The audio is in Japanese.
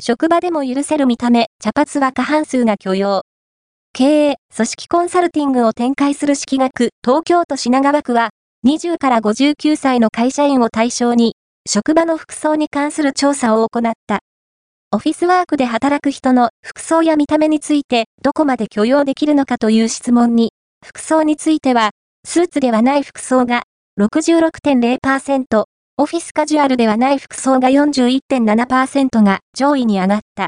職場でも許せる見た目、茶髪は過半数が許容。経営、組織コンサルティングを展開する式学、東京都品川区は、20から59歳の会社員を対象に、職場の服装に関する調査を行った。オフィスワークで働く人の服装や見た目についてどこまで許容できるのかという質問に、服装については、スーツではない服装が66.0%、オフィスカジュアルではない服装が41.7%が上位に上がった。